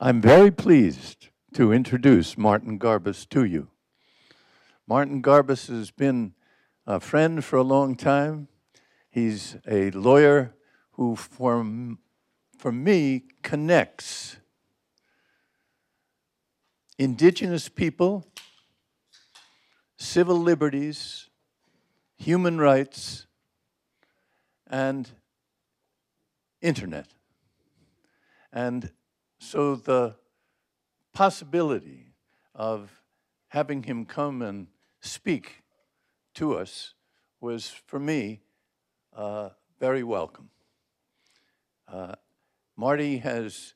I'm very pleased to introduce Martin Garbus to you. Martin Garbus has been a friend for a long time. He's a lawyer who, for, for me, connects indigenous people, civil liberties, human rights, and internet. And so the possibility of having him come and speak to us was, for me, uh, very welcome. Uh, Marty has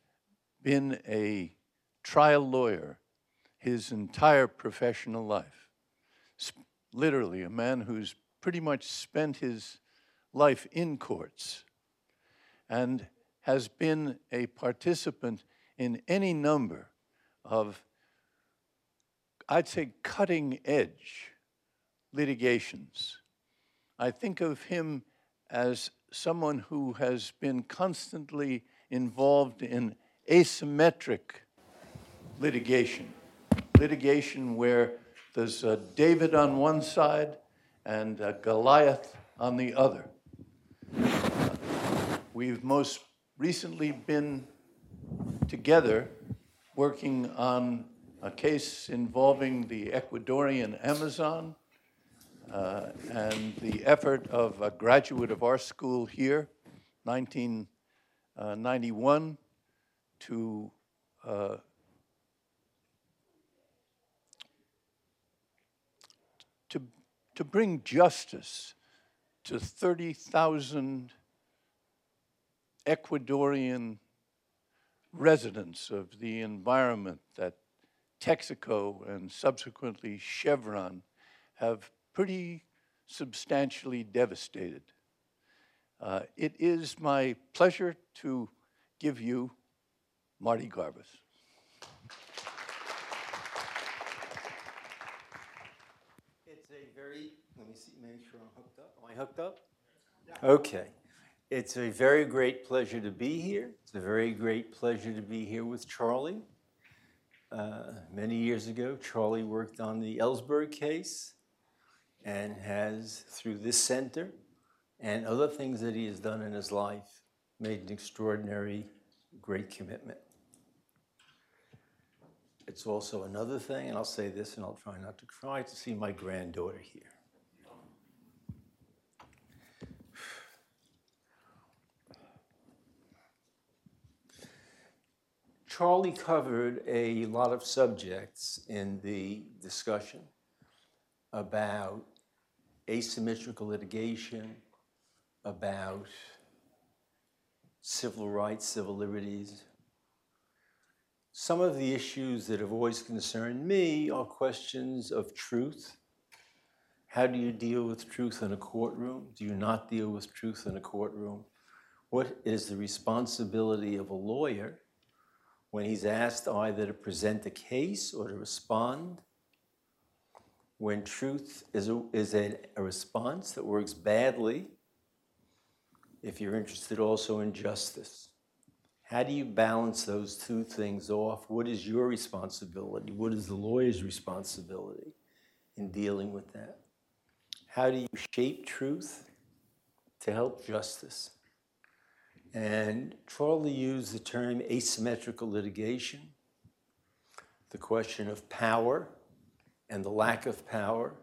been a trial lawyer his entire professional life. Sp- literally, a man who's pretty much spent his life in courts and has been a participant in any number of, I'd say, cutting edge litigations. I think of him as someone who has been constantly involved in asymmetric litigation litigation where there's a David on one side and a Goliath on the other. We've most recently been together working on a case involving the Ecuadorian Amazon uh, and the effort of a graduate of our school here, 1991, uh, to uh, to bring justice to 30,000 Ecuadorian residents of the environment that Texaco and subsequently Chevron have pretty substantially devastated. Uh, it is my pleasure to give you Marty Garbus. It's a very, let me see, make sure I'm hooked up. Am I hooked up? Okay. It's a very great pleasure to be here. It's a very great pleasure to be here with Charlie. Uh, many years ago, Charlie worked on the Ellsberg case and has, through this center and other things that he has done in his life, made an extraordinary, great commitment. It's also another thing, and I'll say this and I'll try not to cry, to see my granddaughter here. Charlie covered a lot of subjects in the discussion about asymmetrical litigation, about civil rights, civil liberties. Some of the issues that have always concerned me are questions of truth. How do you deal with truth in a courtroom? Do you not deal with truth in a courtroom? What is the responsibility of a lawyer when he's asked either to present a case or to respond, when truth is a, is a, a response that works badly, if you're interested also in justice. How do you balance those two things off? What is your responsibility? What is the lawyer's responsibility in dealing with that? How do you shape truth to help justice? And Charlie used the term asymmetrical litigation, the question of power and the lack of power,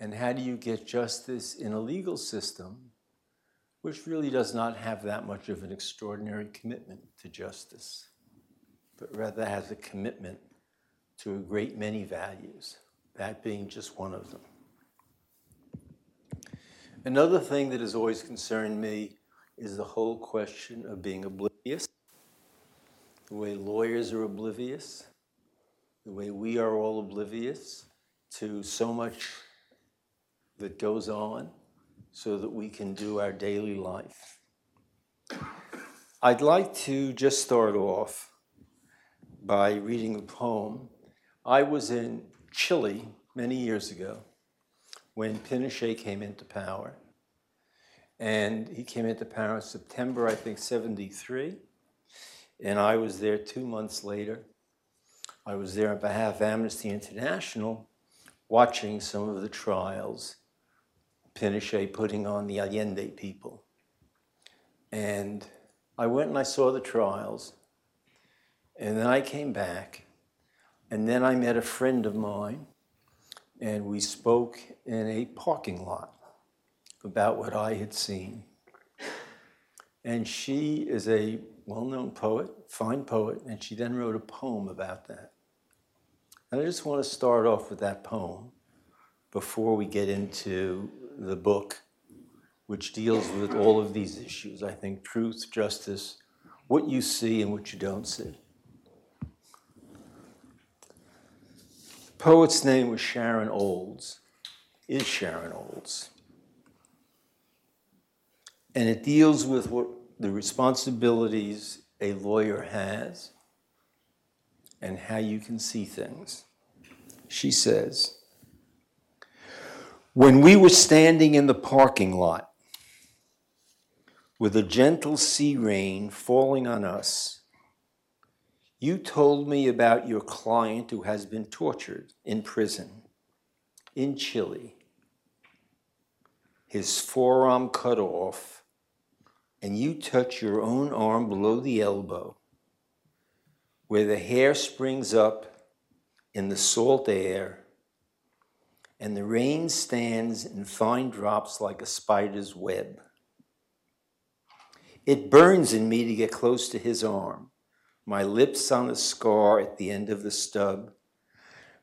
and how do you get justice in a legal system which really does not have that much of an extraordinary commitment to justice, but rather has a commitment to a great many values, that being just one of them. Another thing that has always concerned me is the whole question of being oblivious, the way lawyers are oblivious, the way we are all oblivious to so much that goes on so that we can do our daily life. I'd like to just start off by reading a poem. I was in Chile many years ago when Pinochet came into power. And he came into in September, I think, 73. And I was there two months later. I was there on behalf of Amnesty International watching some of the trials Pinochet putting on the Allende people. And I went and I saw the trials. And then I came back. And then I met a friend of mine. And we spoke in a parking lot about what I had seen. And she is a well known poet, fine poet, and she then wrote a poem about that. And I just want to start off with that poem before we get into the book, which deals with all of these issues I think truth, justice, what you see and what you don't see. The poet's name was Sharon Olds, is Sharon Olds. And it deals with what the responsibilities a lawyer has and how you can see things. She says, When we were standing in the parking lot with a gentle sea rain falling on us, you told me about your client who has been tortured in prison in Chile, his forearm cut off, and you touch your own arm below the elbow where the hair springs up in the salt air, and the rain stands in fine drops like a spider's web. It burns in me to get close to his arm, my lips on the scar at the end of the stub,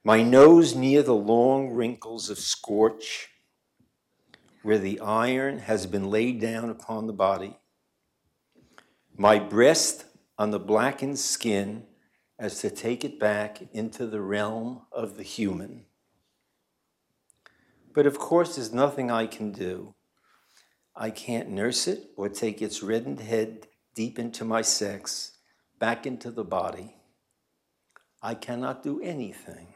my nose near the long wrinkles of scorch, where the iron has been laid down upon the body, my breast on the blackened skin as to take it back into the realm of the human. But of course, there's nothing I can do. I can't nurse it or take its reddened head deep into my sex, back into the body. I cannot do anything.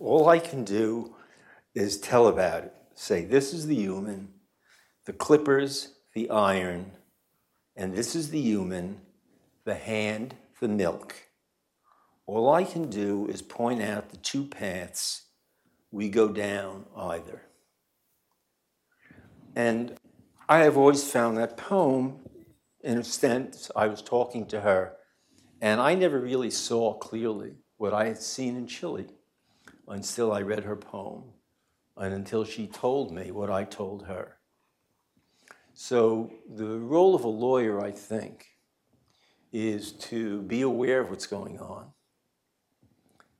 All I can do is tell about it. Say, this is the human, the clippers, the iron, and this is the human, the hand, the milk. All I can do is point out the two paths we go down either. And I have always found that poem, in a sense, I was talking to her, and I never really saw clearly what I had seen in Chile until I read her poem and until she told me what I told her. So, the role of a lawyer, I think, is to be aware of what's going on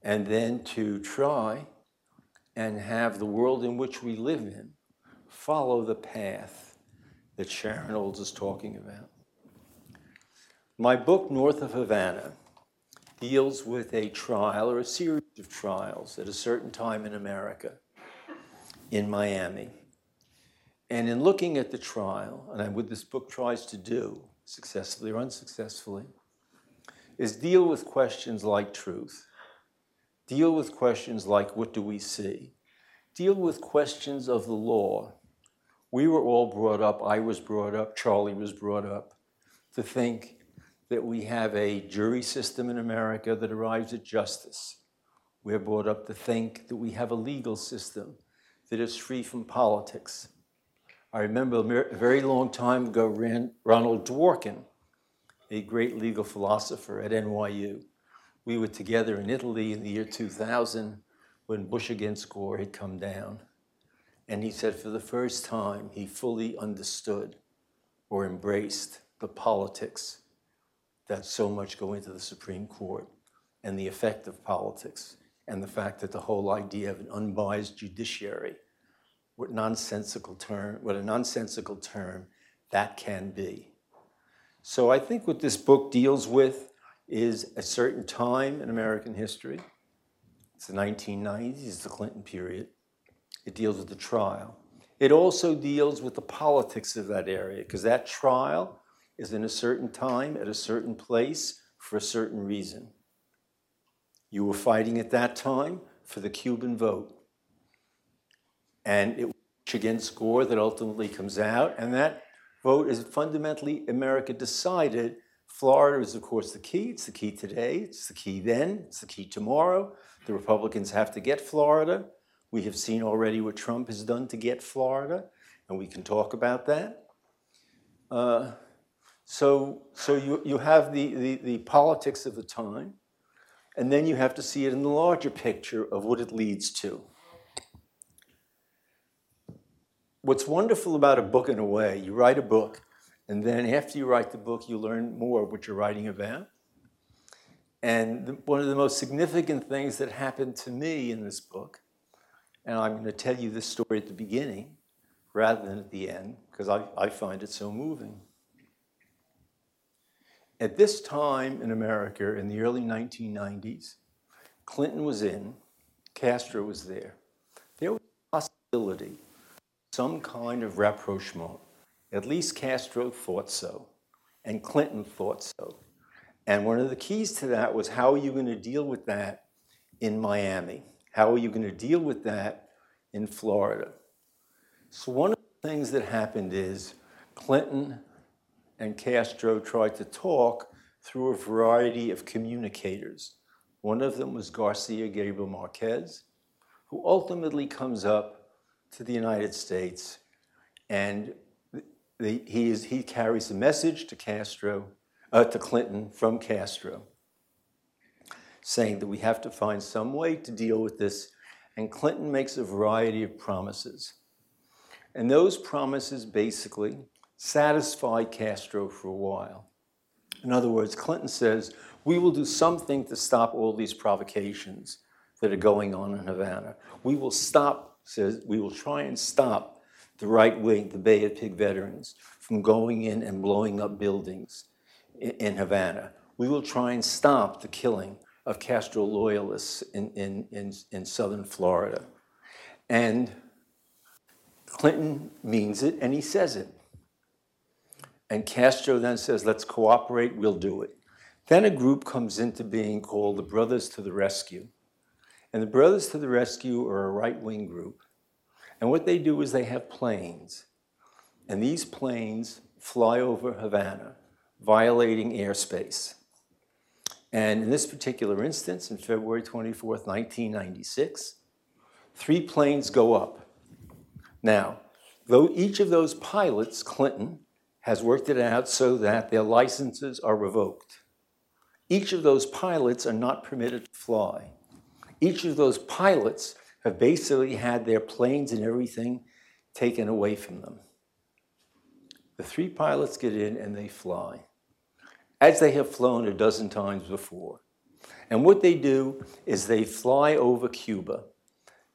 and then to try and have the world in which we live in follow the path that Sharon Olds is talking about. My book, North of Havana, deals with a trial or a series of trials at a certain time in America, in Miami. And in looking at the trial, and what this book tries to do, successfully or unsuccessfully, is deal with questions like truth, deal with questions like what do we see, deal with questions of the law. We were all brought up, I was brought up, Charlie was brought up, to think that we have a jury system in America that arrives at justice. We're brought up to think that we have a legal system that is free from politics I remember a very long time ago, Ronald Dworkin, a great legal philosopher at NYU. We were together in Italy in the year 2000 when Bush against Gore had come down. And he said for the first time, he fully understood or embraced the politics that so much go into the Supreme Court and the effect of politics and the fact that the whole idea of an unbiased judiciary what nonsensical term, what a nonsensical term that can be. So I think what this book deals with is a certain time in American history. It's the 1990s, it's the Clinton period. It deals with the trial. It also deals with the politics of that area, because that trial is in a certain time, at a certain place, for a certain reason. You were fighting at that time for the Cuban vote and it against Gore that ultimately comes out, and that vote is fundamentally America decided. Florida is, of course, the key. It's the key today. It's the key then. It's the key tomorrow. The Republicans have to get Florida. We have seen already what Trump has done to get Florida, and we can talk about that. Uh, so, so you, you have the, the, the politics of the time, and then you have to see it in the larger picture of what it leads to. What's wonderful about a book, in a way, you write a book, and then after you write the book, you learn more what you're writing about. And the, one of the most significant things that happened to me in this book, and I'm going to tell you this story at the beginning rather than at the end, because I, I find it so moving. At this time in America, in the early 1990s, Clinton was in, Castro was there. There was a possibility, some kind of rapprochement. At least Castro thought so, and Clinton thought so. And one of the keys to that was how are you going to deal with that in Miami? How are you going to deal with that in Florida? So, one of the things that happened is Clinton and Castro tried to talk through a variety of communicators. One of them was Garcia Gabriel Marquez, who ultimately comes up to the United States and the, he, is, he carries a message to Castro, uh, to Clinton from Castro, saying that we have to find some way to deal with this. And Clinton makes a variety of promises. And those promises basically satisfy Castro for a while. In other words, Clinton says, we will do something to stop all these provocations that are going on in Havana. We will stop, says, we will try and stop the right wing, the Bay of Pig veterans, from going in and blowing up buildings in, Havana. We will try and stop the killing of Castro loyalists in, in, in, in southern Florida. And Clinton means it and he says it. And Castro then says, let's cooperate, we'll do it. Then a group comes into being called the Brothers to the Rescue. And the Brothers to the Rescue are a right wing group. And what they do is they have planes. And these planes fly over Havana, violating airspace. And in this particular instance, in February 24th, 1996, three planes go up. Now, though each of those pilots, Clinton, has worked it out so that their licenses are revoked. Each of those pilots are not permitted to fly. Each of those pilots have basically had their planes and everything taken away from them. The three pilots get in and they fly, as they have flown a dozen times before. And what they do is they fly over Cuba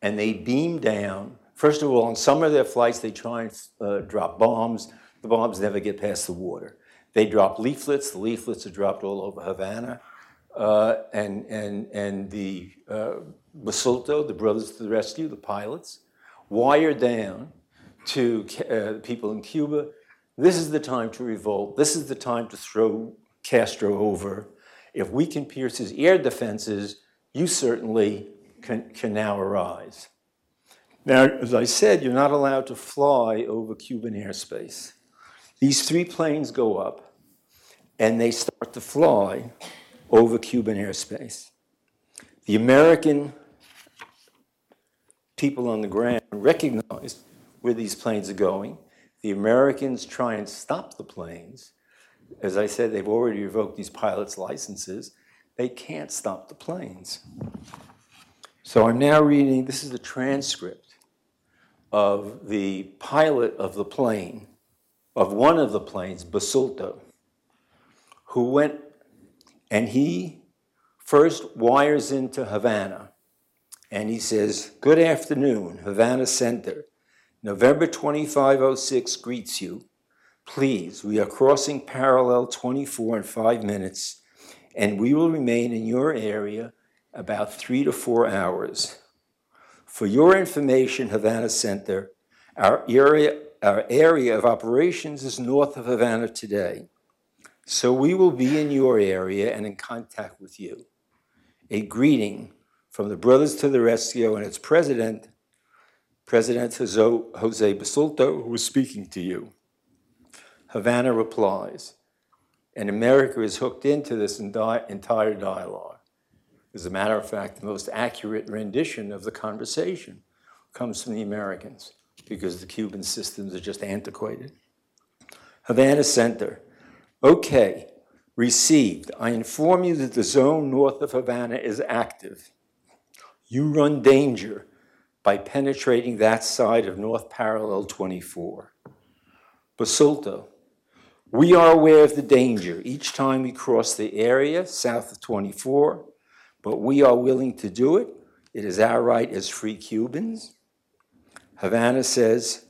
and they beam down. First of all, on some of their flights, they try and uh, drop bombs. The bombs never get past the water. They drop leaflets. The leaflets are dropped all over Havana. Uh, and, and, and the uh, Basulto, the Brothers to the Rescue, the pilots, wire down to uh, people in Cuba. This is the time to revolt. This is the time to throw Castro over. If we can pierce his air defenses, you certainly can, can now arise. Now, as I said, you're not allowed to fly over Cuban airspace. These three planes go up and they start to fly over Cuban airspace. The American people on the ground recognize where these planes are going. The Americans try and stop the planes. As I said, they've already revoked these pilots' licenses. They can't stop the planes. So I'm now reading, this is the transcript of the pilot of the plane, of one of the planes, Basulto, who went and he first wires into Havana and he says, Good afternoon, Havana Center. November 2506 greets you. Please, we are crossing parallel 24 in five minutes, and we will remain in your area about three to four hours. For your information, Havana Center, our area, our area of operations is north of Havana today. So we will be in your area and in contact with you. A greeting from the Brothers to the Rescue and its president, President Jose Basulto, who is speaking to you. Havana replies, and America is hooked into this entire dialogue. As a matter of fact, the most accurate rendition of the conversation comes from the Americans because the Cuban systems are just antiquated. Havana Center. Okay, received. I inform you that the zone north of Havana is active. You run danger by penetrating that side of North Parallel 24. Basulto. We are aware of the danger each time we cross the area south of 24 but we are willing to do it. It is our right as free Cubans. Havana says,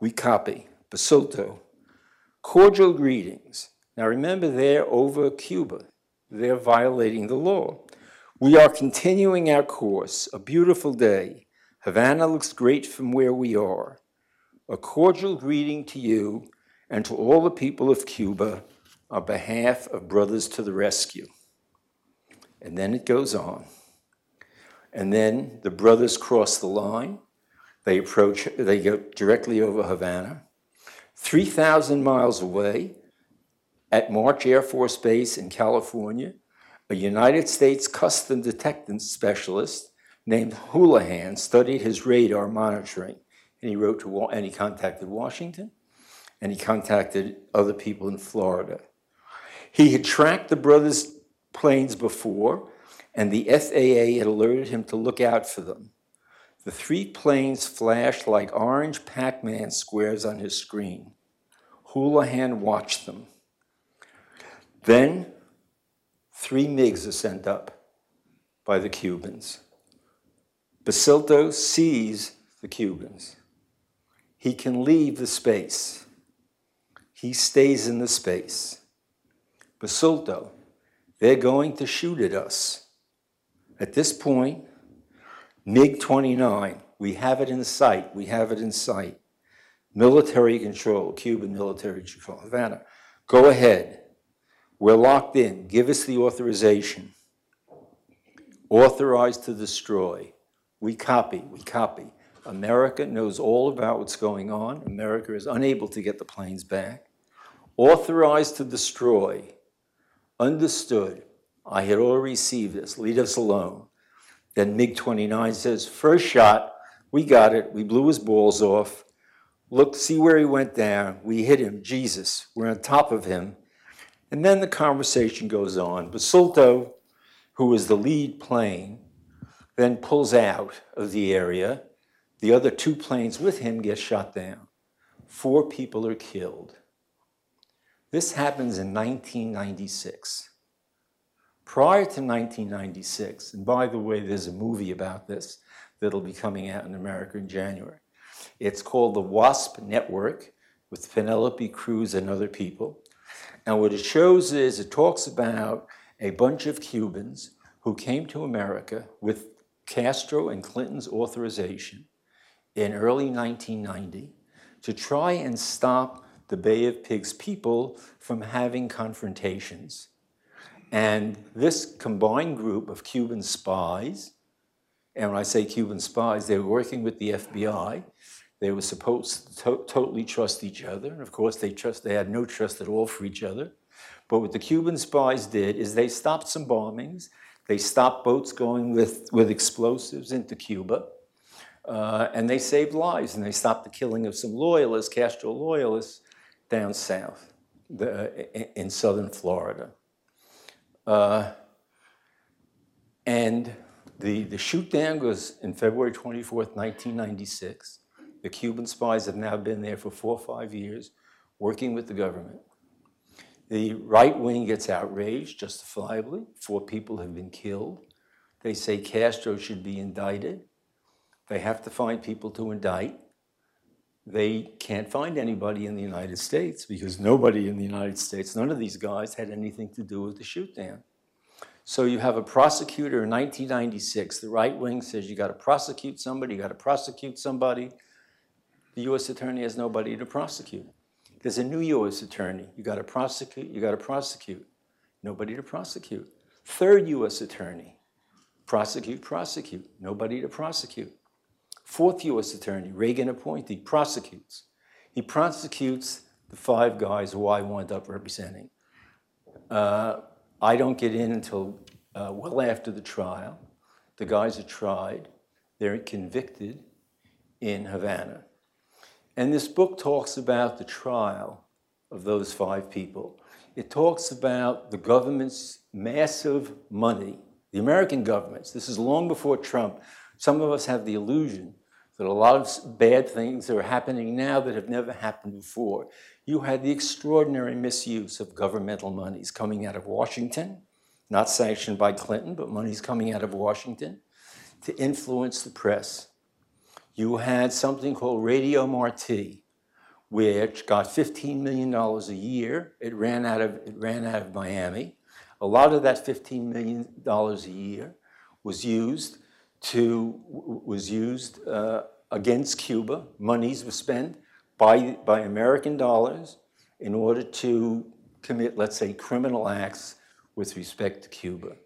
we copy. Basulto, cordial greetings. Now remember, they're over Cuba. They're violating the law. We are continuing our course. A beautiful day. Havana looks great from where we are. A cordial greeting to you and to all the people of Cuba on behalf of Brothers to the Rescue. And then it goes on. And then the brothers cross the line. They approach, they go directly over Havana. 3,000 miles away, at March Air Force Base in California, a United States custom detective specialist named Houlihan studied his radar monitoring. And he wrote to, and he contacted Washington, and he contacted other people in Florida. He had tracked the brothers' planes before, and the FAA had alerted him to look out for them. The three planes flashed like orange Pac Man squares on his screen. Houlihan watched them. Then, three MiGs are sent up by the Cubans. Basulto sees the Cubans. He can leave the space. He stays in the space. Basulto they're going to shoot at us. At this point, MiG 29, we have it in sight. We have it in sight. Military control, Cuban military control. Havana, go ahead. We're locked in. Give us the authorization. Authorized to destroy. We copy, we copy. America knows all about what's going on. America is unable to get the planes back. Authorized to destroy understood I had already received this, leave us alone. Then MiG 29 says, First shot, we got it, we blew his balls off. Look, see where he went down. We hit him, Jesus, we're on top of him. And then the conversation goes on. Basulto, who was the lead plane, then pulls out of the area. The other two planes with him get shot down. Four people are killed. This happens in 1996. Prior to 1996, and by the way, there's a movie about this that'll be coming out in America in January. It's called The WASP Network with Penelope Cruz and other people. And what it shows is it talks about a bunch of Cubans who came to America with Castro and Clinton's authorization in early 1990 to try and stop the Bay of Pigs people from having confrontations. And this combined group of Cuban spies, and when I say Cuban spies, they were working with the FBI. They were supposed to to- totally trust each other. And of course, they, trust, they had no trust at all for each other. But what the Cuban spies did is they stopped some bombings. They stopped boats going with, with explosives into Cuba. Uh, and they saved lives and they stopped the killing of some loyalists, Castro loyalists, down south the, in southern Florida. Uh, and the, the shoot down was in February 24th, 1996. The Cuban spies have now been there for four or five years working with the government. The right wing gets outraged, justifiably. Four people have been killed. They say Castro should be indicted. They have to find people to indict they can't find anybody in the United States because nobody in the United States, none of these guys had anything to do with the shoot down. So you have a prosecutor in 1996. The right wing says you got to prosecute somebody, you got to prosecute somebody. The U.S. attorney has nobody to prosecute. There's a new U.S. attorney. You got to prosecute, you got to prosecute. Nobody to prosecute. Third U.S. attorney. Prosecute, prosecute. Nobody to prosecute. Fourth U.S. attorney, Reagan appointee, prosecutes. He prosecutes the five guys who I wound up representing. Uh, I don't get in until uh, well after the trial. The guys are tried, they're convicted in Havana. And this book talks about the trial of those five people. It talks about the government's massive money, the American government's. This is long before Trump. Some of us have the illusion that a lot of bad things are happening now that have never happened before. You had the extraordinary misuse of governmental monies coming out of Washington, not sanctioned by Clinton, but monies coming out of Washington to influence the press. You had something called Radio Marti, which got $15 million a year. It ran out of, it ran out of Miami. A lot of that $15 million a year was used to was used uh, against Cuba. Monies were spent by, by American dollars in order to commit, let's say, criminal acts with respect to Cuba.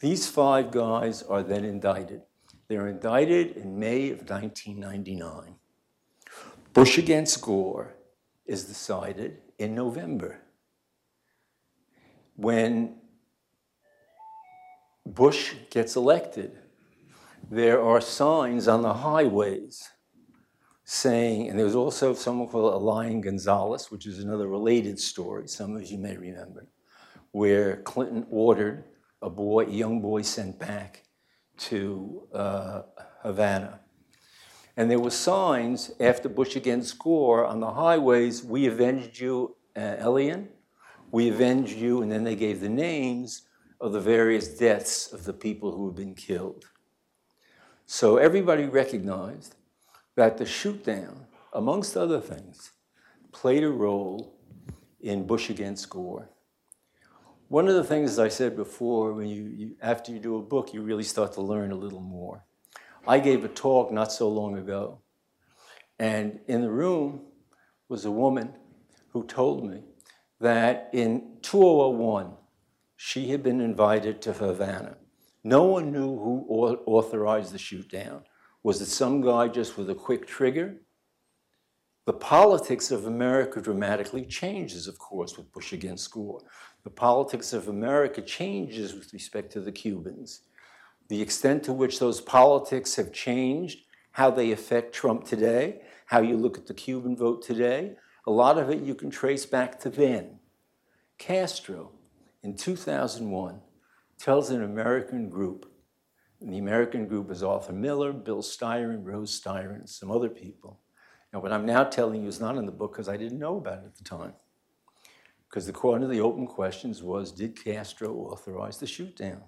These five guys are then indicted. They're indicted in May of 1999. Bush against Gore is decided in November. When Bush gets elected, there are signs on the highways saying, and there was also someone called Elian Gonzalez, which is another related story, some of you may remember, where Clinton ordered a boy, a young boy sent back to uh, Havana. And there were signs after Bush against Gore on the highways, we avenged you, uh, Elian, we avenged you, and then they gave the names of the various deaths of the people who had been killed. So everybody recognized that the shoot down, amongst other things, played a role in Bush against Gore. One of the things, as I said before, when you, you, after you do a book, you really start to learn a little more. I gave a talk not so long ago, and in the room was a woman who told me that in 2001, she had been invited to Havana no one knew who authorized the shoot down. Was it some guy just with a quick trigger? The politics of America dramatically changes, of course, with Bush against Gore. The politics of America changes with respect to the Cubans. The extent to which those politics have changed, how they affect Trump today, how you look at the Cuban vote today, a lot of it you can trace back to then. Castro, in 2001, tells an American group, and the American group is Arthur Miller, Bill Styron, Rose Styron, some other people. And what I'm now telling you is not in the book because I didn't know about it at the time. Because the one of the open questions was Did Castro authorize the shoot down?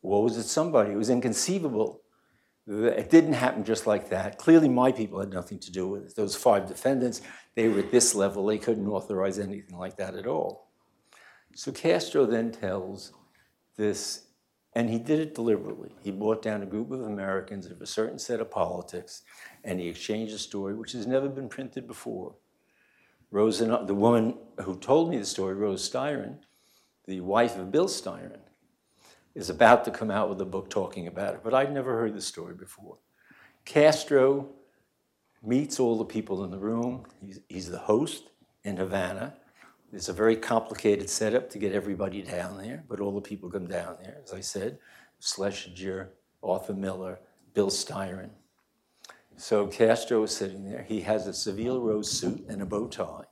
Or was it somebody? It was inconceivable. It didn't happen just like that. Clearly, my people had nothing to do with it. Those five defendants, they were at this level, they couldn't authorize anything like that at all. So Castro then tells this, and he did it deliberately. He brought down a group of Americans of a certain set of politics, and he exchanged a story which has never been printed before. Rose, the woman who told me the story, Rose Styron, the wife of Bill Styron, is about to come out with a book talking about it, but I'd never heard the story before. Castro meets all the people in the room. He's, he's the host in Havana. It's a very complicated setup to get everybody down there, but all the people come down there, as I said, Schlesinger, Arthur Miller, Bill Styron. So Castro is sitting there. He has a Savile Row suit and a bow tie.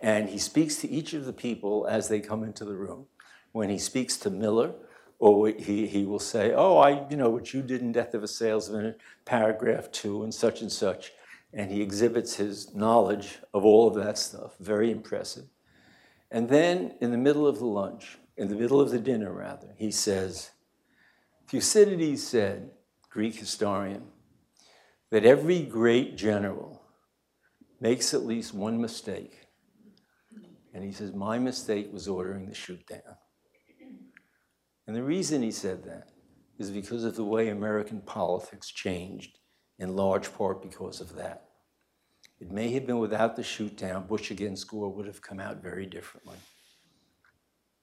And he speaks to each of the people as they come into the room. When he speaks to Miller, or he, he will say, Oh, I, you know, what you did in Death of a Salesman, paragraph two, and such and such. And he exhibits his knowledge of all of that stuff. Very impressive. And then in the middle of the lunch, in the middle of the dinner rather, he says, Thucydides said, Greek historian, that every great general makes at least one mistake. And he says, My mistake was ordering the shoot down. And the reason he said that is because of the way American politics changed, in large part because of that. It may have been without the shoot down, Bush against Gore would have come out very differently.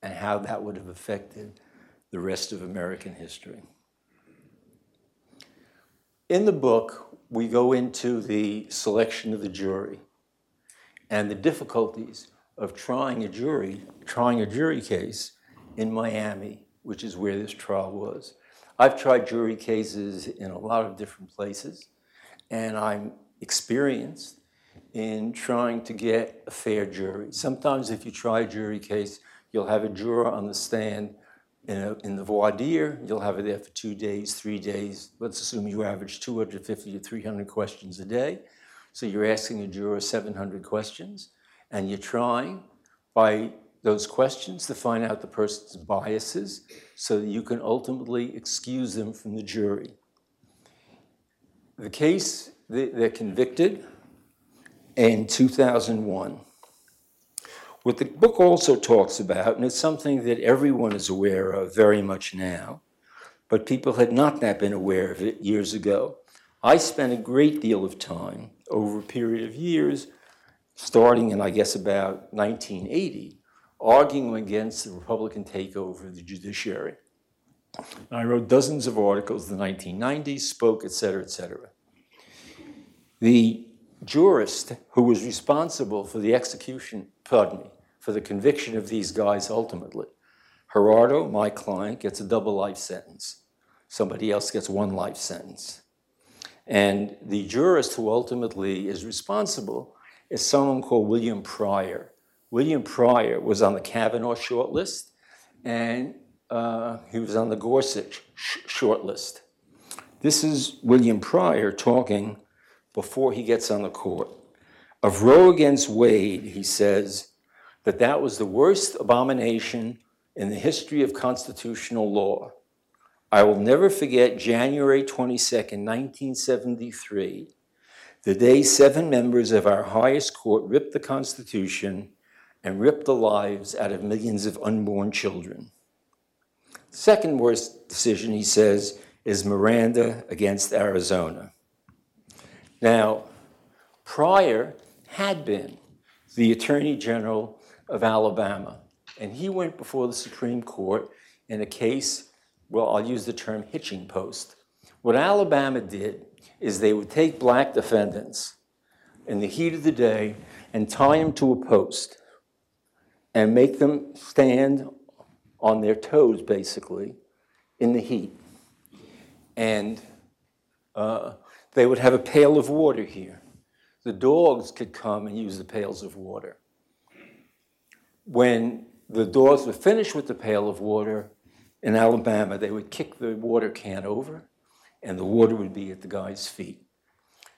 And how that would have affected the rest of American history. In the book, we go into the selection of the jury. and the difficulties of trying a jury, trying a jury case in Miami, which is where this trial was. I've tried jury cases in a lot of different places, and I'm experienced in trying to get a fair jury. Sometimes, if you try a jury case, you'll have a juror on the stand in, a, in the voir dire. You'll have it there for two days, three days. Let's assume you average 250 to 300 questions a day. So you're asking a juror 700 questions, and you're trying by those questions to find out the person's biases so that you can ultimately excuse them from the jury. The case, they're convicted in 2001. What the book also talks about, and it's something that everyone is aware of very much now, but people had not been aware of it years ago. I spent a great deal of time over a period of years, starting in, I guess, about 1980, arguing against the Republican takeover of the judiciary. I wrote dozens of articles in the 1990s, spoke, et cetera, et cetera. The jurist who was responsible for the execution, pardon me, for the conviction of these guys ultimately, Gerardo, my client, gets a double life sentence. Somebody else gets one life sentence. And the jurist who ultimately is responsible is someone called William Pryor. William Pryor was on the Kavanaugh shortlist, and uh, he was on the Gorsuch sh- shortlist. This is William Pryor talking before he gets on the court. Of Roe against Wade, he says that that was the worst abomination in the history of constitutional law. I will never forget January 22nd, 1973, the day seven members of our highest court ripped the Constitution and ripped the lives out of millions of unborn children. Second worst decision, he says, is Miranda against Arizona. Now, Pryor had been the Attorney General of Alabama, and he went before the Supreme Court in a case, well, I'll use the term hitching post. What Alabama did is they would take black defendants in the heat of the day and tie them to a post and make them stand on their toes, basically, in the heat. And uh, they would have a pail of water here. The dogs could come and use the pails of water. When the dogs were finished with the pail of water in Alabama, they would kick the water can over and the water would be at the guy's feet.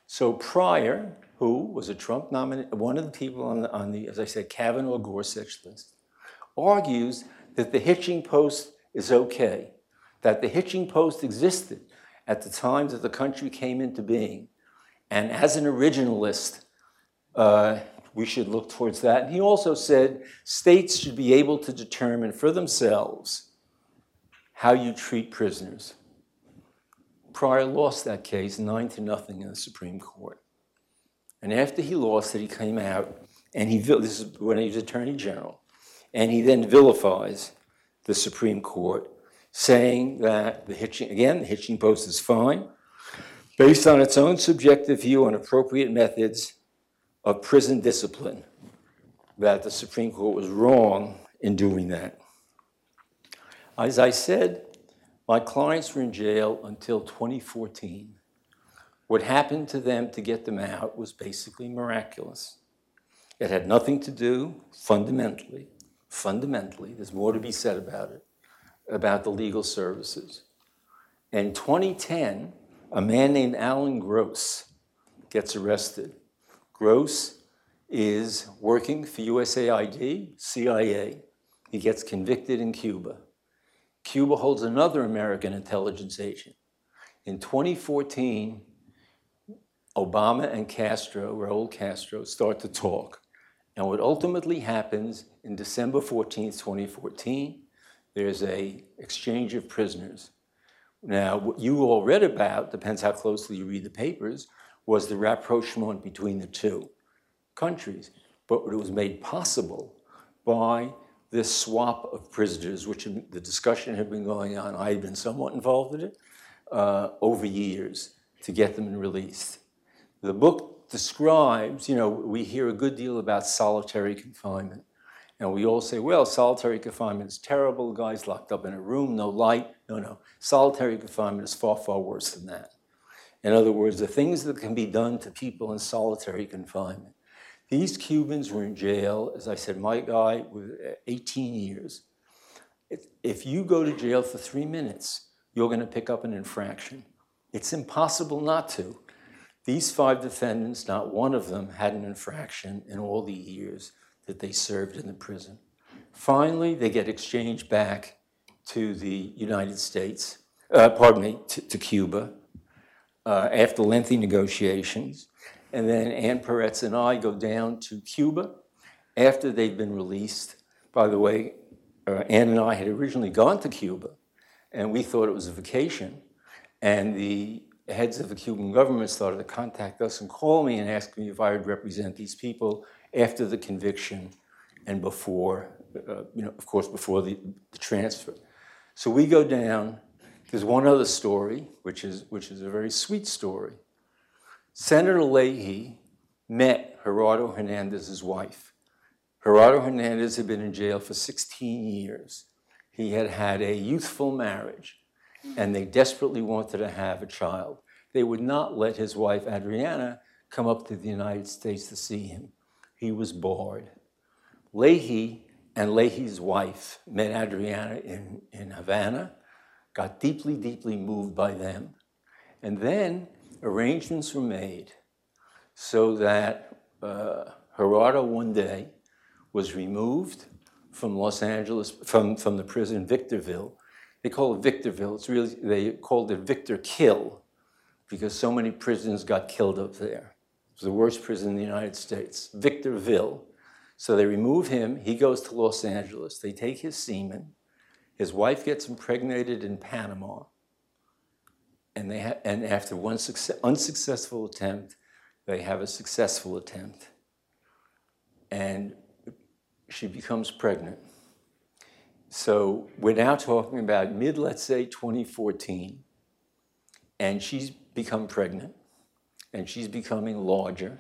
So Pryor, who was a Trump nominee, one of the people on the, on the as I said, Kavanaugh Gorsuch list, argues that the hitching post is okay, that the hitching post existed at the time that the country came into being. And as an originalist, uh, we should look towards that. And he also said states should be able to determine for themselves how you treat prisoners. Pryor lost that case nine to nothing in the Supreme Court. And after he lost it, he came out and he, this is when he was Attorney General, and he then vilifies the Supreme Court saying that the hitching, again, the hitching post is fine, based on its own subjective view on appropriate methods of prison discipline, that the Supreme Court was wrong in doing that. As I said, my clients were in jail until 2014. What happened to them to get them out was basically miraculous. It had nothing to do, fundamentally, fundamentally, there's more to be said about it, about the legal services. In 2010, a man named Alan Gross gets arrested. Gross is working for USAID, CIA. He gets convicted in Cuba. Cuba holds another American intelligence agent. In 2014, Obama and Castro, Raul Castro, start to talk. And what ultimately happens in December 14, 2014, there's a exchange of prisoners. Now, what you all read about, depends how closely you read the papers, was the rapprochement between the two countries. But it was made possible by this swap of prisoners, which the discussion had been going on, I had been somewhat involved in it, uh, over years to get them released. The book describes, you know, we hear a good deal about solitary confinement. And we all say, well, solitary confinement is terrible. Guy's locked up in a room, no light. No, no. Solitary confinement is far, far worse than that. In other words, the things that can be done to people in solitary confinement. These Cubans were in jail, as I said, my guy was uh, 18 years. If you go to jail for three minutes, you're going to pick up an infraction. It's impossible not to. These five defendants, not one of them had an infraction in all the years that they served in the prison. Finally, they get exchanged back to the United States, uh, pardon me, to, to Cuba uh, after lengthy negotiations. And then Ann Peretz and I go down to Cuba after they've been released. By the way, uh, Ann and I had originally gone to Cuba, and we thought it was a vacation. And the heads of the Cuban government started to contact us and call me and ask me if I would represent these people after the conviction and before, uh, you know, of course, before the, the transfer. So we go down. There's one other story, which is, which is a very sweet story. Senator Leahy met Gerardo Hernandez's wife. Gerardo Hernandez had been in jail for 16 years. He had had a youthful marriage, and they desperately wanted to have a child. They would not let his wife, Adriana, come up to the United States to see him. He was bored. Leahy and Leahy's wife met Adriana in, in Havana, got deeply, deeply moved by them. And then arrangements were made so that uh, Gerardo one day was removed from Los Angeles, from, from the prison Victorville. They call it Victorville. It's really, they called it Victor Kill because so many prisoners got killed up there. Was the worst prison in the United States, Victorville. So they remove him. He goes to Los Angeles. They take his semen. His wife gets impregnated in Panama. And, they ha- and after one success- unsuccessful attempt, they have a successful attempt. And she becomes pregnant. So we're now talking about mid, let's say, 2014. And she's become pregnant and she's becoming larger.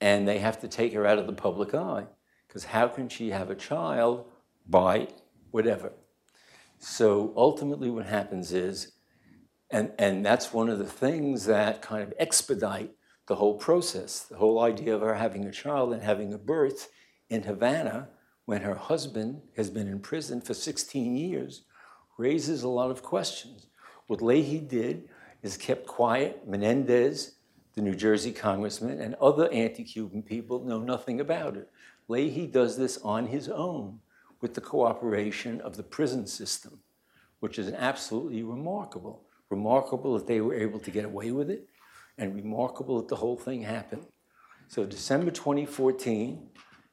And they have to take her out of the public eye because how can she have a child by whatever? So ultimately, what happens is, and, and that's one of the things that kind of expedite the whole process. The whole idea of her having a child and having a birth in Havana when her husband has been in prison for 16 years raises a lot of questions. What Leahy did is kept quiet. Menendez, the New Jersey congressman, and other anti Cuban people know nothing about it. Leahy does this on his own with the cooperation of the prison system, which is absolutely remarkable. Remarkable that they were able to get away with it, and remarkable that the whole thing happened. So, December 2014,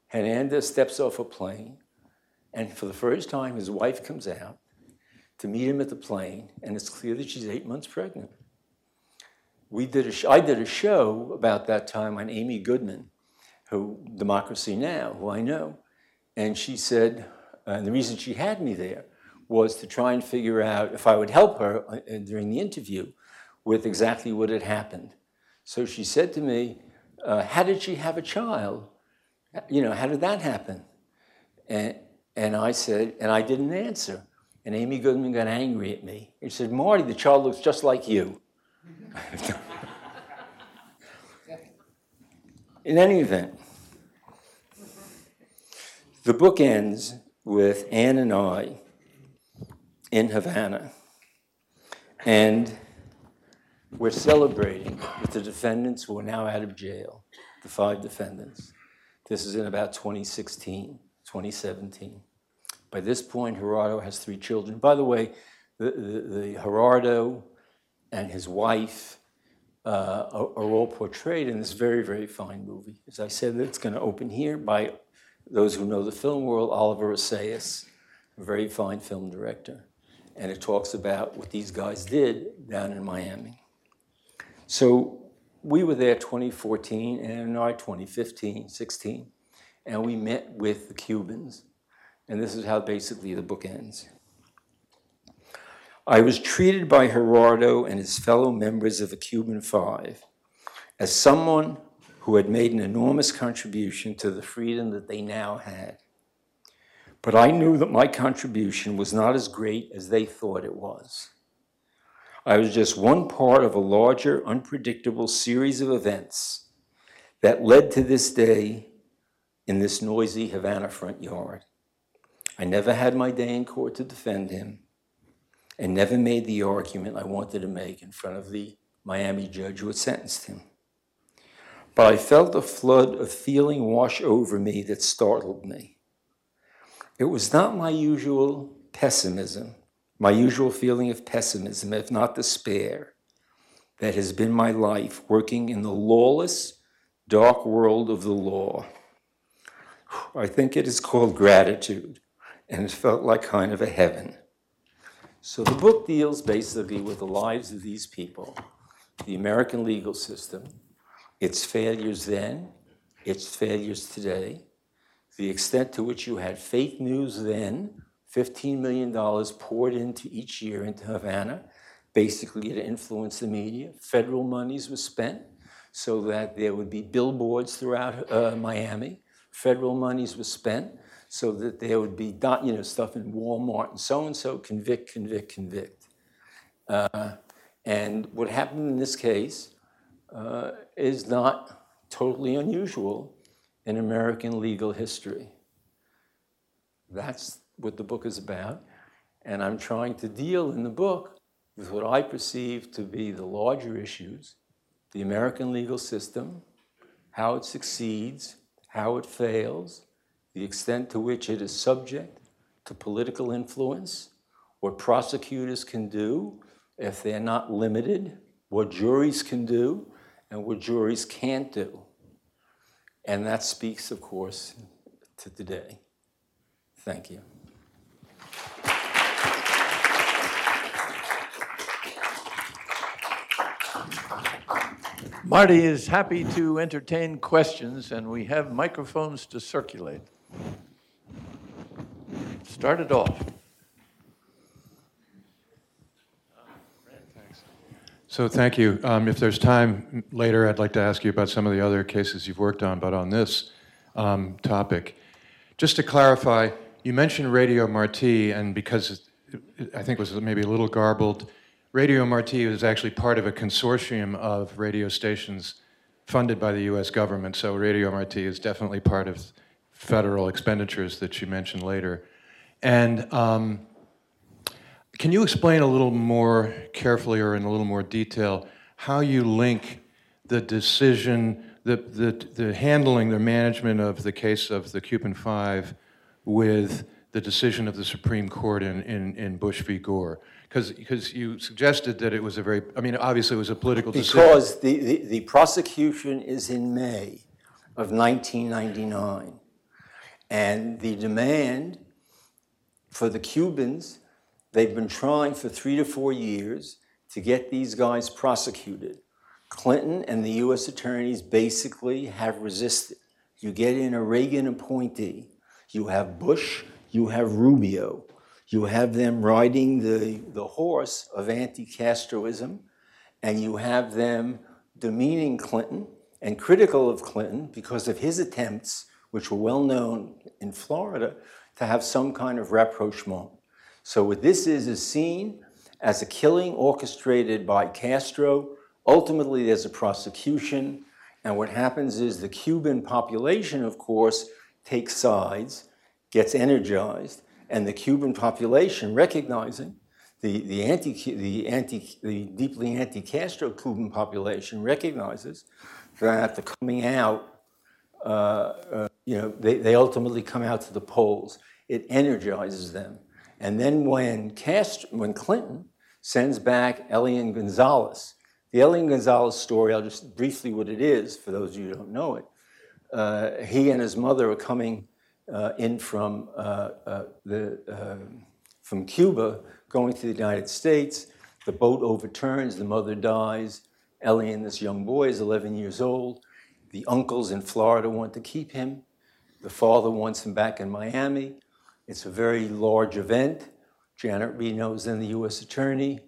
Hernandez steps off a plane, and for the first time, his wife comes out to meet him at the plane, and it's clear that she's eight months pregnant. We did a sh- I did a show about that time on Amy Goodman, who Democracy Now, who I know, and she said, and the reason she had me there was to try and figure out if I would help her uh, during the interview with exactly what had happened. So she said to me, uh, "How did she have a child? You know, how did that happen?" And and I said, and I didn't answer. And Amy Goodman got angry at me. She said, Marty, the child looks just like you. In any event, the book ends with Anne and I in Havana. And we're celebrating with the defendants who are now out of jail, the five defendants. This is in about 2016, 2017. By this point, Gerardo has three children. By the way, the, the, the Gerardo and his wife uh, are, are, all portrayed in this very, very fine movie. As I said, it's going to open here by those who know the film world, Oliver Assayas, a very fine film director. And it talks about what these guys did down in Miami. So we were there 2014 and I 2015, 16, and we met with the Cubans and this is how basically the book ends. I was treated by Gerardo and his fellow members of the Cuban Five as someone who had made an enormous contribution to the freedom that they now had. But I knew that my contribution was not as great as they thought it was. I was just one part of a larger, unpredictable series of events that led to this day in this noisy Havana front yard. I never had my day in court to defend him and never made the argument I wanted to make in front of the Miami judge who had sentenced him. But I felt a flood of feeling wash over me that startled me. It was not my usual pessimism, my usual feeling of pessimism, if not despair, that has been my life working in the lawless, dark world of the law. I think it is called gratitude, and it felt like kind of a heaven. So the book deals basically with the lives of these people, the American legal system, its failures then, its failures today, the extent to which you had fake news then, $15 million poured into each year into Havana, basically to influence the media. Federal monies were spent so that there would be billboards throughout uh, Miami. Federal monies were spent so that there would be you know, stuff in Walmart and so and so, convict, convict, convict. Uh, and what happened in this case uh, is not totally unusual in American legal history. That's what the book is about. And I'm trying to deal in the book with what I perceive to be the larger issues the American legal system, how it succeeds, how it fails, the extent to which it is subject to political influence, what prosecutors can do if they're not limited, what juries can do, and what juries can't do. And that speaks, of course, to today. Thank you. Marty is happy to entertain questions, and we have microphones to circulate. Start it off. So thank you. Um, if there's time later, I'd like to ask you about some of the other cases you've worked on, but on this um, topic, just to clarify, you mentioned Radio Marti, and because I think it was maybe a little garbled, Radio Marti is actually part of a consortium of radio stations funded by the U.S. government. So Radio Marti is definitely part of federal expenditures that you mentioned later. And um, can you explain a little more carefully or in a little more detail how you link the decision, the, the, the handling, the management of the case of the Cuban Five with the decision of the Supreme Court in, in, in Bush v. Gore? Because you suggested that it was a very, I mean, obviously it was a political decision. Because the, the, the prosecution is in May of 1999. And the demand for the Cubans They've been trying for three to four years to get these guys prosecuted. Clinton and the US attorneys basically have resisted. You get in a Reagan appointee, you have Bush, you have Rubio, you have them riding the, the horse of anti Castroism, and you have them demeaning Clinton and critical of Clinton because of his attempts, which were well known in Florida, to have some kind of rapprochement. So what this is is seen as a killing orchestrated by Castro. Ultimately, there's a prosecution, and what happens is the Cuban population, of course, takes sides, gets energized, and the Cuban population, recognizing the, the, anti, the, anti, the deeply anti-Castro Cuban population recognizes that the coming out, uh, uh, you know, they, they ultimately come out to the polls. It energizes them. And then when, Castro, when Clinton sends back Elian Gonzalez, the Elian Gonzalez story, I'll just briefly what it is for those of you who don't know it. Uh, he and his mother are coming uh, in from, uh, uh the, um, from Cuba, going to the United States. The boat overturns, the mother dies. Elian, this young boy, is 11 years old. The uncles in Florida want to keep him. The father wants him back in Miami. It's a very large event. Janet Reno is then the U.S. Attorney.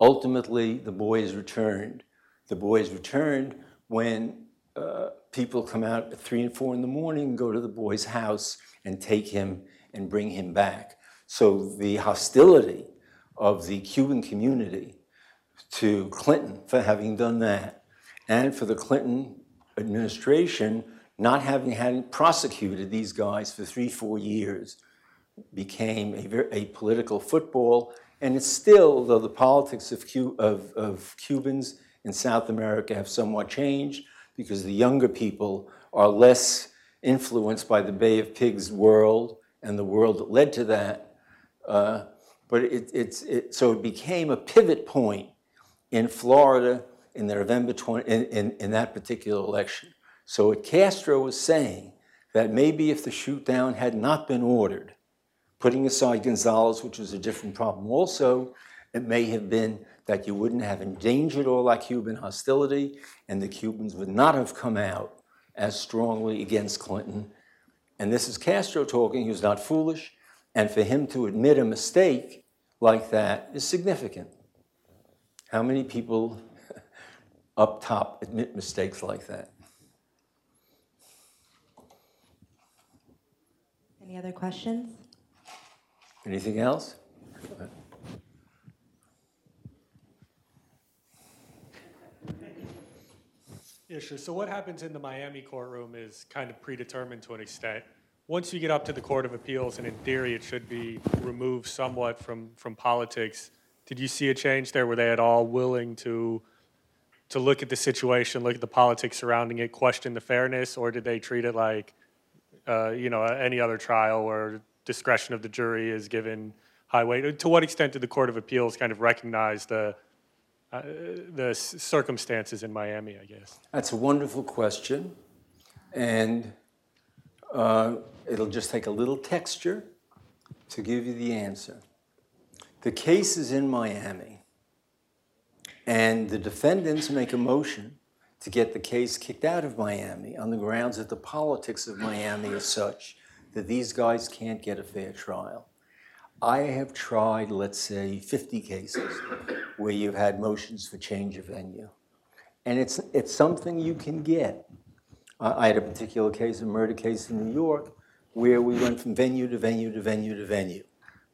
Ultimately, the boy is returned. The boy is returned when uh, people come out at three and four in the morning go to the boy's house and take him and bring him back. So the hostility of the Cuban community to Clinton for having done that, and for the Clinton administration not having had prosecuted these guys for three, four years, became a, a political football. And it's still, though the politics of, of, of Cubans in South America have somewhat changed, because the younger people are less influenced by the Bay of Pigs world and the world that led to that. Uh, but it, it's, it, so it became a pivot point in Florida in the November 20, in, in, in that particular election. So what Castro was saying that maybe if the shoot down had not been ordered, putting aside Gonzales, which was a different problem also, it may have been that you wouldn't have endangered all that Cuban hostility, and the Cubans would not have come out as strongly against Clinton. And this is Castro talking, who's not foolish, and for him to admit a mistake like that is significant. How many people up top admit mistakes like that? Any other questions? Anything else? Yeah, sure. So what happens in the Miami courtroom is kind of predetermined to an extent. Once you get up to the Court of Appeals, and in theory it should be removed somewhat from, from politics, did you see a change there? Were they at all willing to to look at the situation, look at the politics surrounding it, question the fairness, or did they treat it like uh, you know any other trial where discretion of the jury is given high weight? To what extent did the Court of Appeals kind of recognize the uh, the circumstances in Miami? I guess. That's a wonderful question, and uh, it'll just take a little texture to give you the answer. The case is in Miami, and the defendants make a motion to get the case kicked out of Miami on the grounds that the politics of Miami is such that these guys can't get a fair trial. I have tried, let's say, 50 cases where you've had motions for change of venue. And it's, it's something you can get. I I had a particular case, a murder case in New York, where we went from venue to venue to venue to venue.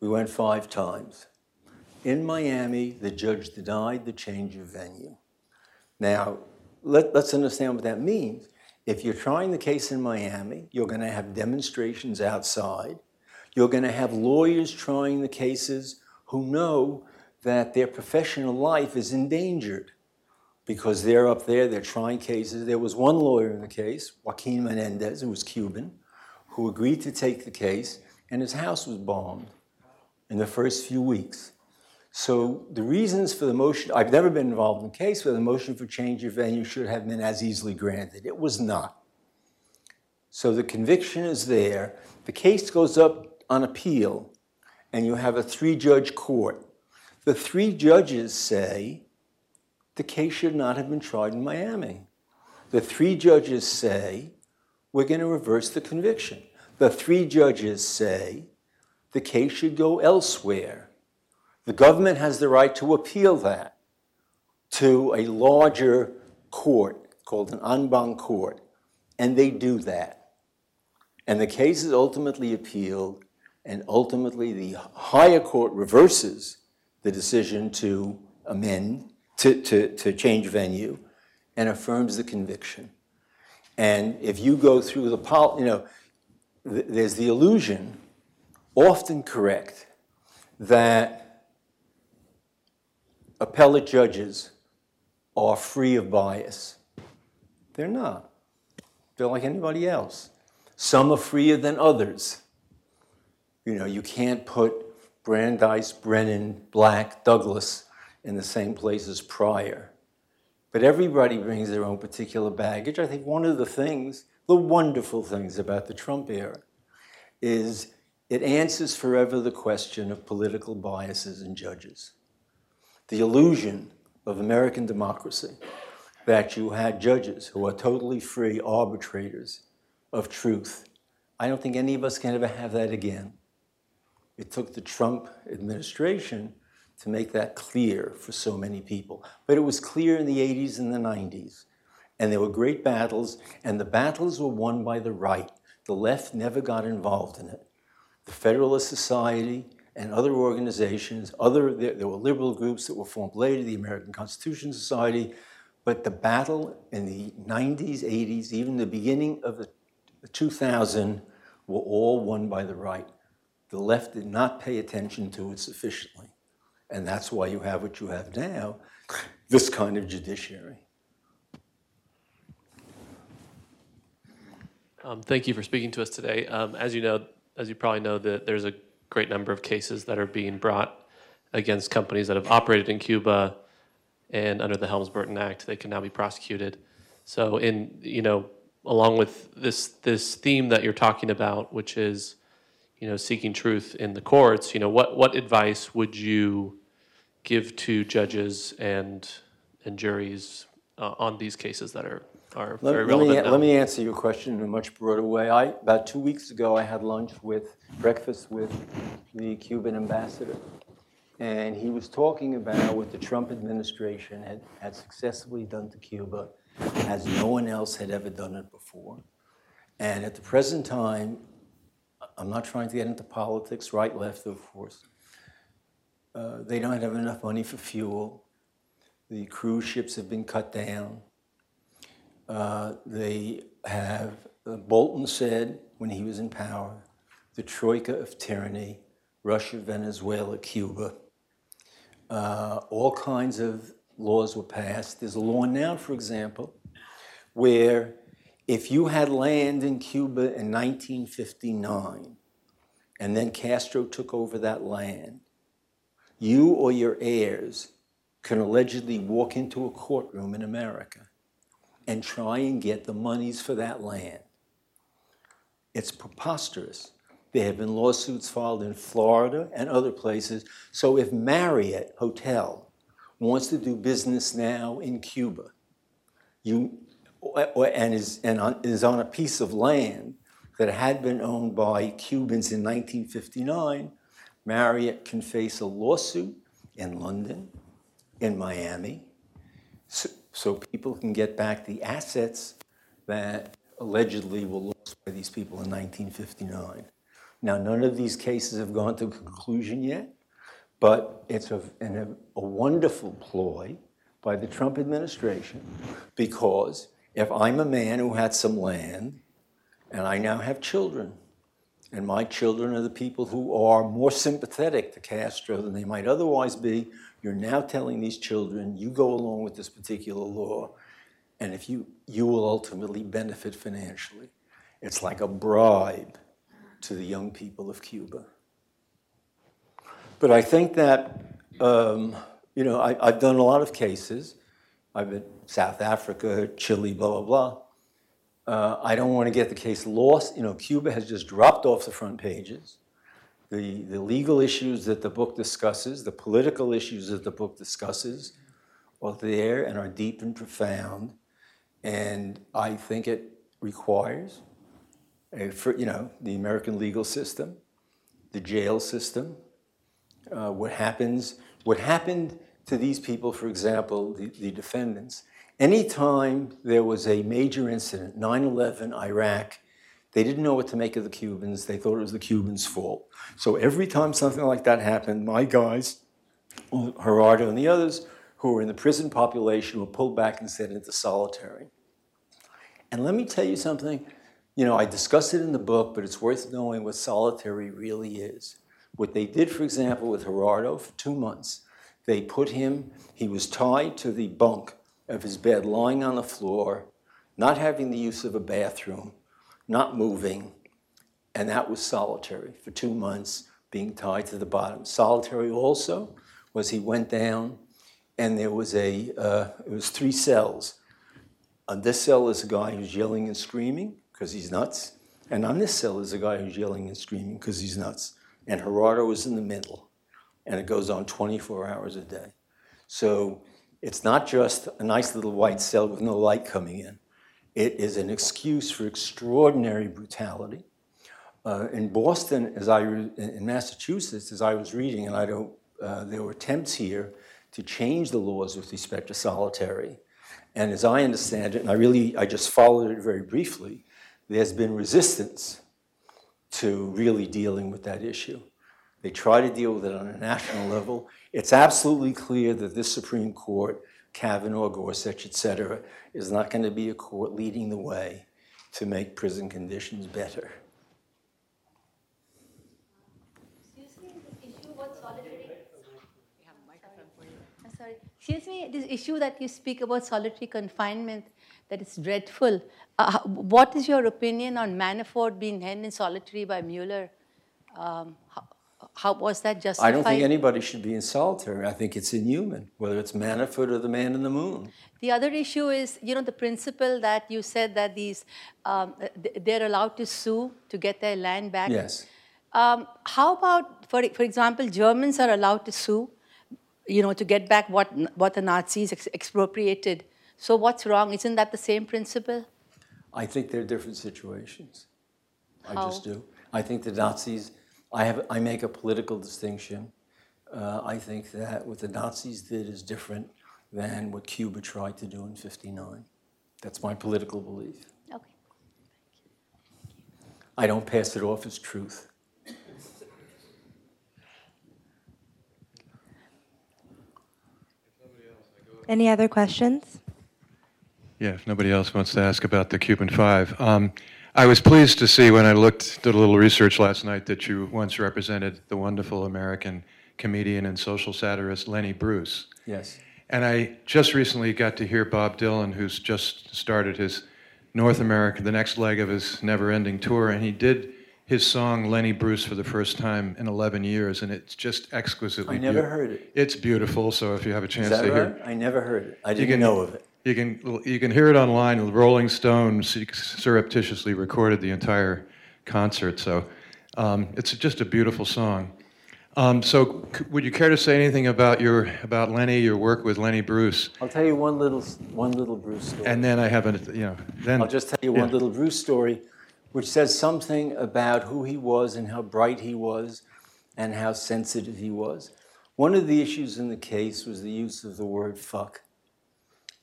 We went five times. In Miami, the judge denied the change of venue. Now, let, let's understand what that means. If you're trying the case in Miami, you're going to have demonstrations outside. You're going to have lawyers trying the cases who know that their professional life is endangered because they're up there, they're trying cases. There was one lawyer in the case, Joaquin Menendez, who was Cuban, who agreed to take the case, and his house was bombed in the first few weeks. So the reasons for the motion, I've never been involved in a case where the motion for change of venue should have been as easily granted. It was not. So the conviction is there. The case goes up on appeal, and you have a three judge court. The three judges say the case should not have been tried in Miami. The three judges say we're going to reverse the conviction. The three judges say the case should go elsewhere. The government has the right to appeal that to a larger court called an en banc court, and they do that. And the case is ultimately appealed, and ultimately the higher court reverses the decision to amend, to, to, to change venue, and affirms the conviction. And if you go through the, pol- you know, th- there's the illusion, often correct, that appellate judges are free of bias. They're not. They're like anybody else. Some are freer than others. You know, you can't put Brandeis, Brennan, Black, Douglas in the same place as Pryor. But everybody brings their own particular baggage. I think one of the things, the wonderful things about the Trump era, is it answers forever the question of political biases in judges. The illusion of American democracy that you had judges who are totally free arbitrators of truth. I don't think any of us can ever have that again. It took the Trump administration to make that clear for so many people. But it was clear in the 80s and the 90s. And there were great battles, and the battles were won by the right. The left never got involved in it. The Federalist Society and other organizations, other there, there were liberal groups that were formed later, the American Constitution Society, but the battle in the 90s, 80s, even the beginning of the 2000 were all won by the right. The left did not pay attention to it sufficiently. And that's why you have what you have now this kind of judiciary. Um, thank you for speaking to us today. Um, as you know, as you probably know, that there's a great number of cases that are being brought against companies that have operated in Cuba, and under the Helms-Burton Act, they can now be prosecuted. So, in you know, along with this this theme that you're talking about, which is, you know, seeking truth in the courts, you know, what what advice would you give to judges and and juries uh, on these cases that are are Let, very let me, let me answer your question in a much broader way. I, about two weeks ago, I had lunch with, breakfast with the Cuban ambassador. And he was talking about what the Trump administration had, had successfully done to Cuba as no one else had ever done it before. And at the present time, I'm not trying to get into politics, right, left, of course. Uh, they don't have enough money for fuel. The cruise ships have been cut down. Uh, they have, uh, Bolton said when he was in power, the troika of tyranny, Russia, Venezuela, Cuba. Uh, all kinds of laws were passed. There's a law now, for example, where if you had land in Cuba in 1959 and then Castro took over that land, you or your heirs can allegedly walk into a courtroom in America and try and get the monies for that land. It's preposterous. There have been lawsuits filed in Florida and other places. So if Marriott Hotel wants to do business now in Cuba, you, and, is, and on, is on a piece of land that had been owned by Cubans in 1959, Marriott can face a lawsuit in London, in Miami, so, people can get back the assets that allegedly were lost by these people in 1959. Now, none of these cases have gone to conclusion yet, but it's a, an, a wonderful ploy by the Trump administration because if I'm a man who had some land and I now have children, and my children are the people who are more sympathetic to Castro than they might otherwise be, you're now telling these children, you go along with this particular law, and if you, you will ultimately benefit financially. It's like a bribe to the young people of Cuba. But I think that, um, you know, I, I've done a lot of cases. I've been South Africa, Chile, blah, blah, blah. Uh, I don't want to get the case lost. You know, Cuba has just dropped off the front pages. The, the legal issues that the book discusses, the political issues that the book discusses, are there and are deep and profound. And I think it requires, a, for, you know, the American legal system, the jail system, uh, what happens, what happened to these people, for example, the, the defendants. Anytime there was a major incident, 9 11, Iraq, they didn't know what to make of the Cubans. They thought it was the Cubans' fault. So every time something like that happened, my guys, Gerardo and the others who were in the prison population were pulled back and sent into solitary. And let me tell you something. You know, I discuss it in the book, but it's worth knowing what solitary really is. What they did, for example, with Gerardo for two months, they put him, he was tied to the bunk of his bed, lying on the floor, not having the use of a bathroom, not moving, and that was solitary for two months, being tied to the bottom. Solitary also was he went down, and there was a uh, it was three cells. On this cell is a guy who's yelling and screaming because he's nuts, and on this cell is a guy who's yelling and screaming because he's nuts. And Gerardo was in the middle, and it goes on 24 hours a day. So it's not just a nice little white cell with no light coming in. It is an excuse for extraordinary brutality. Uh, in Boston, as I in Massachusetts, as I was reading, and I don't, uh, there were attempts here to change the laws with respect to solitary, And as I understand it, and I really, I just followed it very briefly, there's been resistance to really dealing with that issue. They try to deal with it on a national level. It's absolutely clear that this Supreme Court, Kavanaugh, Gorsuch, et cetera, is not going to be a court leading the way to make prison conditions better. Excuse me, this issue about solitary. I'm sorry. Excuse me, this issue that you speak about solitary confinement, that is dreadful. Uh, what is your opinion on Manafort being held in solitary by Mueller? Um, how, how was that justified? I don't think anybody should be in solitary. I think it's inhuman, whether it's Manafort or the man in the moon. The other issue is, you know, the principle that you said that these um, they're allowed to sue to get their land back. Yes. Um, how about, for, for example, Germans are allowed to sue, you know, to get back what, what the Nazis ex- expropriated. So what's wrong? Isn't that the same principle? I think they're different situations. I just do. I think the Nazis, I, have, I make a political distinction. Uh, I think that what the Nazis did is different than what Cuba tried to do in 59. That's my political belief. Okay. Thank you. I don't pass it off as truth. Any other questions? Yeah, if nobody else wants to ask about the Cuban Five. Um, I was pleased to see when I looked, did a little research last night, that you once represented the wonderful American comedian and social satirist Lenny Bruce. Yes. And I just recently got to hear Bob Dylan, who's just started his North America, the next leg of his never ending tour, and he did his song Lenny Bruce for the first time in 11 years, and it's just exquisitely I never beau- heard it. It's beautiful, so if you have a chance to hear right? I never heard it. I didn't can know of it. You can you can hear it online. Rolling Stone surreptitiously recorded the entire concert, so um, it's just a beautiful song. Um, so, c- would you care to say anything about your about Lenny, your work with Lenny Bruce? I'll tell you one little, one little Bruce story. And then I have a you know then I'll just tell you yeah. one little Bruce story, which says something about who he was and how bright he was and how sensitive he was. One of the issues in the case was the use of the word fuck.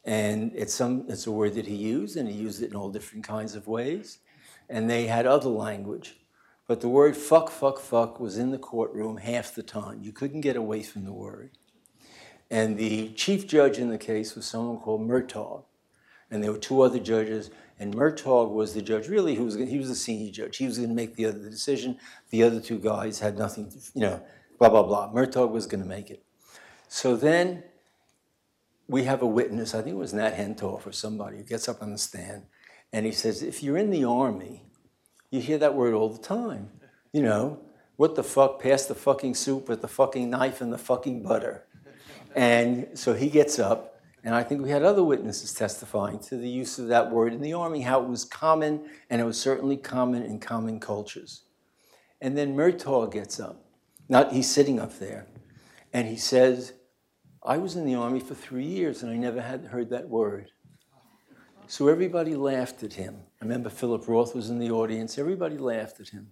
And it's, some, it's a word that he used, and he used it in all different kinds of ways. And they had other language. But the word fuck, fuck, fuck was in the courtroom half the time. You couldn't get away from the word. And the chief judge in the case was someone called Murtagh and there were two other judges, and Murtagh was the judge. Really, who was, he was the senior judge. He was going to make the other decision. The other two guys had nothing, to, you know, blah blah blah. Murtagh was going to make it. So then we have a witness. I think it was Nat Hentoff or somebody who gets up on the stand, and he says, "If you're in the army, you hear that word all the time. You know, what the fuck? Pass the fucking soup with the fucking knife and the fucking butter." And so he gets up, and I think we had other witnesses testifying to the use of that word in the Army, how it was common, and it was certainly common in common cultures. And then Murtagh gets up. Not, he's sitting up there, and he says, I was in the Army for three years, and I never had heard that word. So everybody laughed at him. I remember Philip Roth was in the audience. Everybody laughed at him.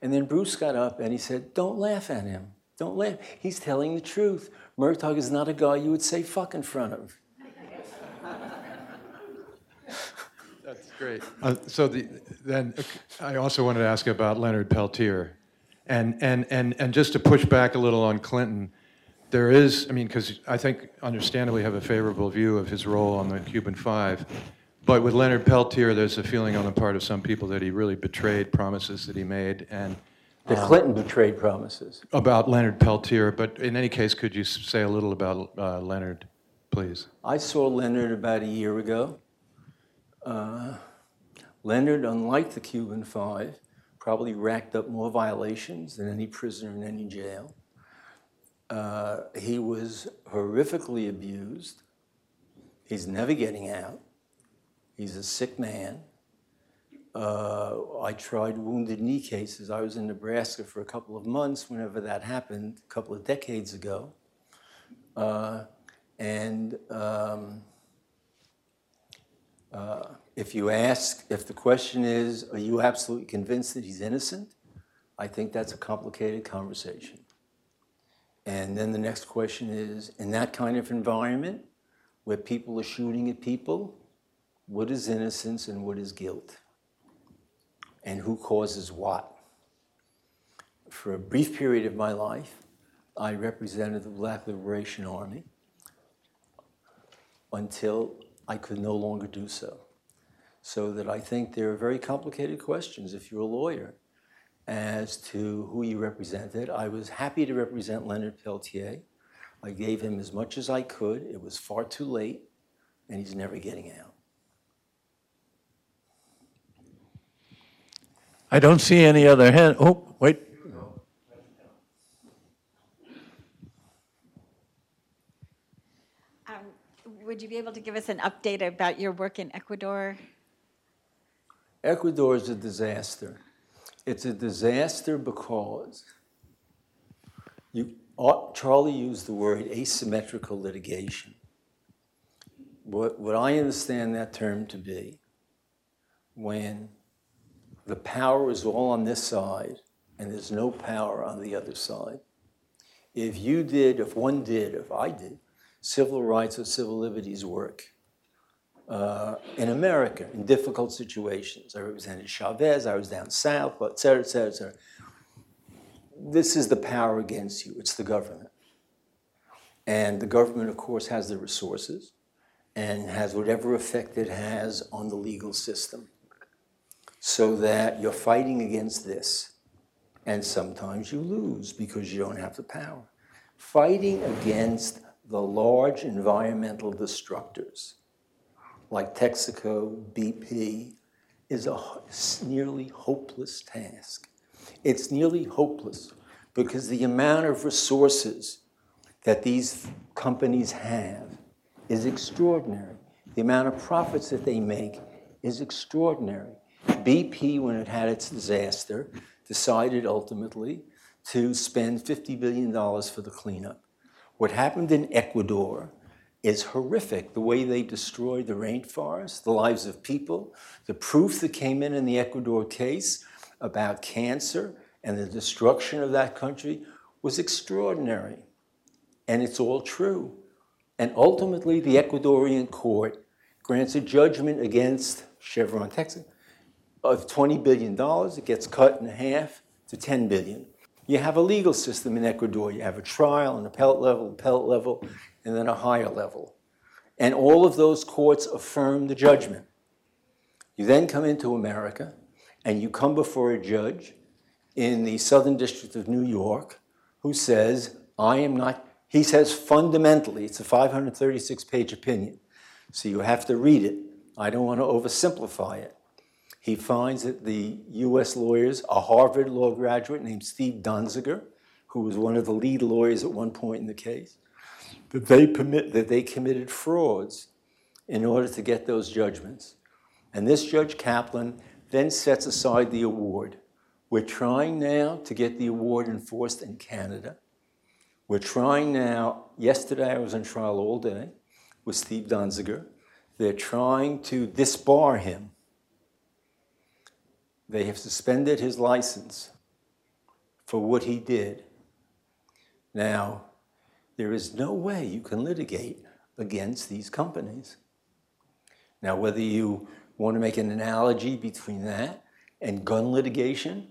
And then Bruce got up and he said, Don't laugh at him. Don't laugh. He's telling the truth. Murtagh is not a guy you would say fuck in front of. That's great. Uh, so the, then I also wanted to ask about Leonard Peltier, and and and and just to push back a little on Clinton, there is, I mean, because I think understandably have a favorable view of his role on the Cuban Five, but with Leonard Peltier, there's a feeling on the part of some people that he really betrayed promises that he made, and The Clinton betrayed promises. about Leonard Peltier. But in any case, could you say a little about uh, Leonard, please? I saw Leonard about a year ago. Uh, Leonard, unlike the Cuban Five, probably racked up more violations than any prisoner in any jail. Uh, he was horrifically abused. He's never getting out. He's a sick man. Uh, I tried wounded knee cases. I was in Nebraska for a couple of months whenever that happened, a couple of decades ago. Uh, and um, uh, if you ask, if the question is, are you absolutely convinced that he's innocent? I think that's a complicated conversation. And then the next question is, in that kind of environment, where people are shooting at people, what is innocence and what is guilt? And who causes what? For a brief period of my life, I represented the Black Liberation Army until I could no longer do so. So that I think there are very complicated questions if you're a lawyer as to who you represented. I was happy to represent Leonard Peltier. I gave him as much as I could. It was far too late, and he's never getting out. I don't see any other hand. Oh, wait. Um, Would you be able to give us an update about your work in Ecuador? Ecuador is a disaster. It's a disaster because you, uh, Charlie used the word asymmetrical litigation. What, what I understand that term to be, when the power is all on this side and there's no power on the other side. If you did, if one did, if I did, civil rights or civil liberties work uh, in America in difficult situations. I represented Chavez, I was down south, et cetera, et cetera, et cetera. This is the power against you, it's the government. And the government, of course, has the resources and has whatever effect it has on the legal system. So that you're fighting against this. And sometimes you lose because you don't have the power. Fighting against the large environmental destructors like Texaco, BP, is a nearly hopeless task. It's nearly hopeless because the amount of resources that these companies have is extraordinary. The amount of profits that they make is extraordinary. BP, when it had its disaster, decided ultimately to spend $50 billion for the cleanup. What happened in Ecuador is horrific. The way they destroyed the rainforest, the lives of people, the proof that came in in the Ecuador case about cancer and the destruction of that country was extraordinary. And it's all true. And ultimately, the Ecuadorian court grants a judgment against Chevron Texas of $20 billion. It gets cut in half to 10 billion. You have a legal system in Ecuador. You have a trial, an appellate level, appellate level, and then a higher level. And all of those courts affirm the judgment. You then come into America and you come before a judge in the Southern District of New York who says, I am not, he says fundamentally, it's a 536 page opinion, so you have to read it. I don't want to oversimplify it. He finds that the US lawyers, a Harvard law graduate named Steve Donziger, who was one of the lead lawyers at one point in the case, that they, permit, that they committed frauds in order to get those judgments. And this Judge Kaplan then sets aside the award. We're trying now to get the award enforced in Canada. We're trying now, yesterday I was on trial all day with Steve Donziger. They're trying to disbar him. They have suspended his license for what he did. Now, there is no way you can litigate against these companies. Now, whether you want to make an analogy between that and gun litigation,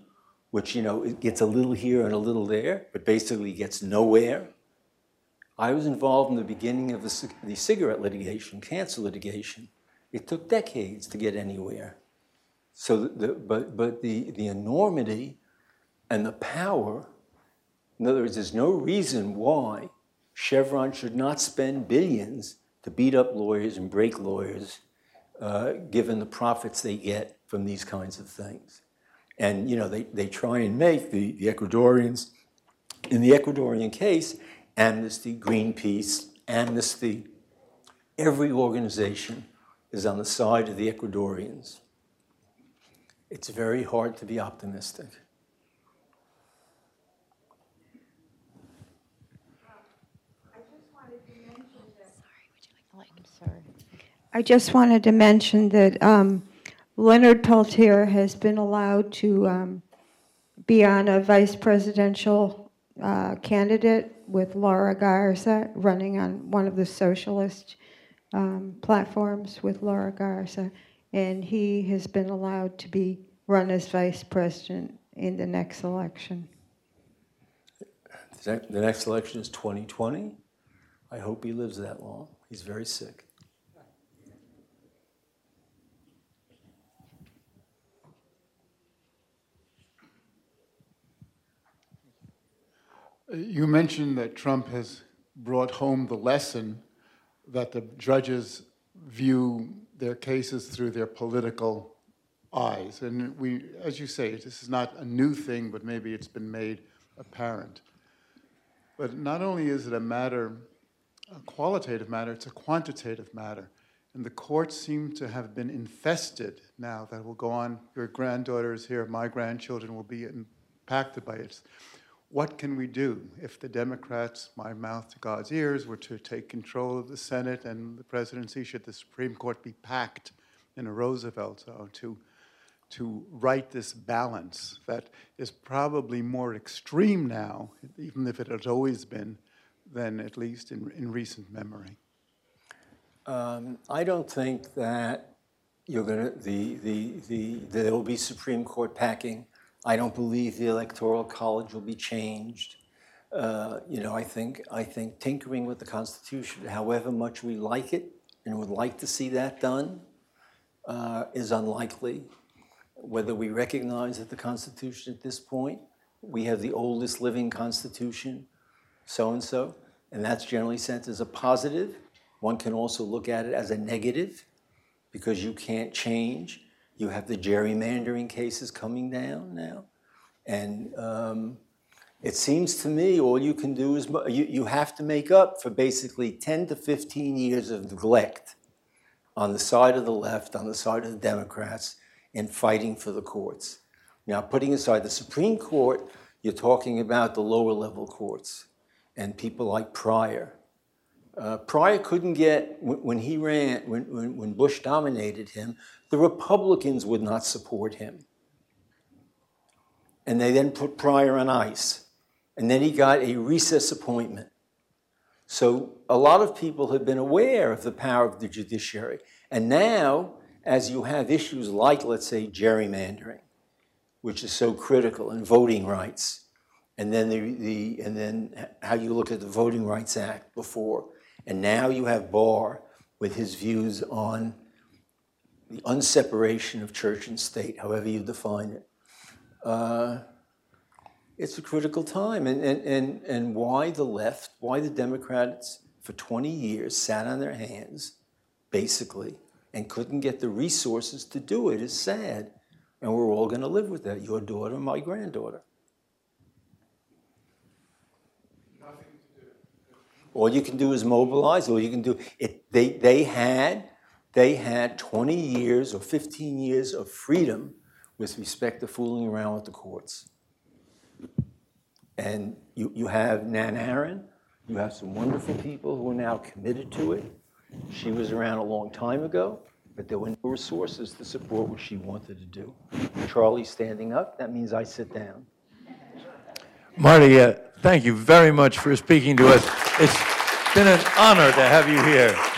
which, you know, it gets a little here and a little there, but basically gets nowhere. I was involved in the beginning of the, the cigarette litigation, cancer litigation. It took decades to get anywhere. So, the, but, but the, the enormity and the power, in other words, there's no reason why Chevron should not spend billions to beat up lawyers and break lawyers, uh, given the profits they get from these kinds of things. And you know, they, they try and make the, the Ecuadorians, in the Ecuadorian case, Amnesty, Greenpeace, Amnesty, every organization is on the side of the Ecuadorians. It's very hard to be optimistic. I just wanted to mention that um, Leonard Peltier has been allowed to um, be on a vice presidential uh, candidate with Laura Garza running on one of the socialist um, platforms with Laura Garza, and he has been allowed to be run as vice president in the next election. The The next election is 2020. I hope he lives that long. He's very sick. You mentioned that Trump has brought home the lesson that the judges view their cases through their political eyes. And we, as you say, this is not a new thing, but maybe it's been made apparent. But not only is it a matter, a qualitative matter, it's a quantitative matter. And the courts seem to have been infested now that will go on. Your granddaughter is here, my grandchildren will be impacted by it. What can we do if the Democrats, my mouth to God's ears, were to take control of the Senate and the presidency? Should the Supreme Court be packed in a Roosevelt zone to, to right this balance that is probably more extreme now, even if it has always been, than at least in, in recent memory? Um, I don't think that you're to, the, the, the, there will be Supreme Court packing. I don't believe the Electoral College will be changed. Uh, you know, I think, I think tinkering with the Constitution, however much we like it and would like to see that done, uh, is unlikely. Whether we recognize that the Constitution at this point, we have the oldest living Constitution, so and so, and that's generally sent as a positive. One can also look at it as a negative because you can't change. You have the gerrymandering cases coming down now. And um, it seems to me all you can do is you, you have to make up for basically 10 to 15 years of neglect on the side of the left, on the side of the Democrats, in fighting for the courts. Now, putting aside the Supreme Court, you're talking about the lower level courts and people like Pryor. Uh, Pryor couldn't get, when, when he ran, when, when, when Bush dominated him, the Republicans would not support him. And they then put Pryor on ice. And then he got a recess appointment. So a lot of people have been aware of the power of the judiciary. And now, as you have issues like, let's say, gerrymandering, which is so critical, and voting rights, and then the, the and then how you look at the Voting Rights Act before, and now you have Barr with his views on the unseparation of church and state, however you define it. Uh, it's a critical time. And, and, and, and why the left, why the Democrats for 20 years sat on their hands, basically, and couldn't get the resources to do it is sad. And we're all going to live with that your daughter, my granddaughter. All you can do is mobilize. All you can do it. They they had they had 20 years or 15 years of freedom with respect to fooling around with the courts. And you, you have Nan Aron, you have some wonderful people who are now committed to it. She was around a long time ago, but there were no resources to support what she wanted to do. Charlie standing up, that means I sit down. Marty, uh, thank you very much for speaking to us. It's been an honor to have you here.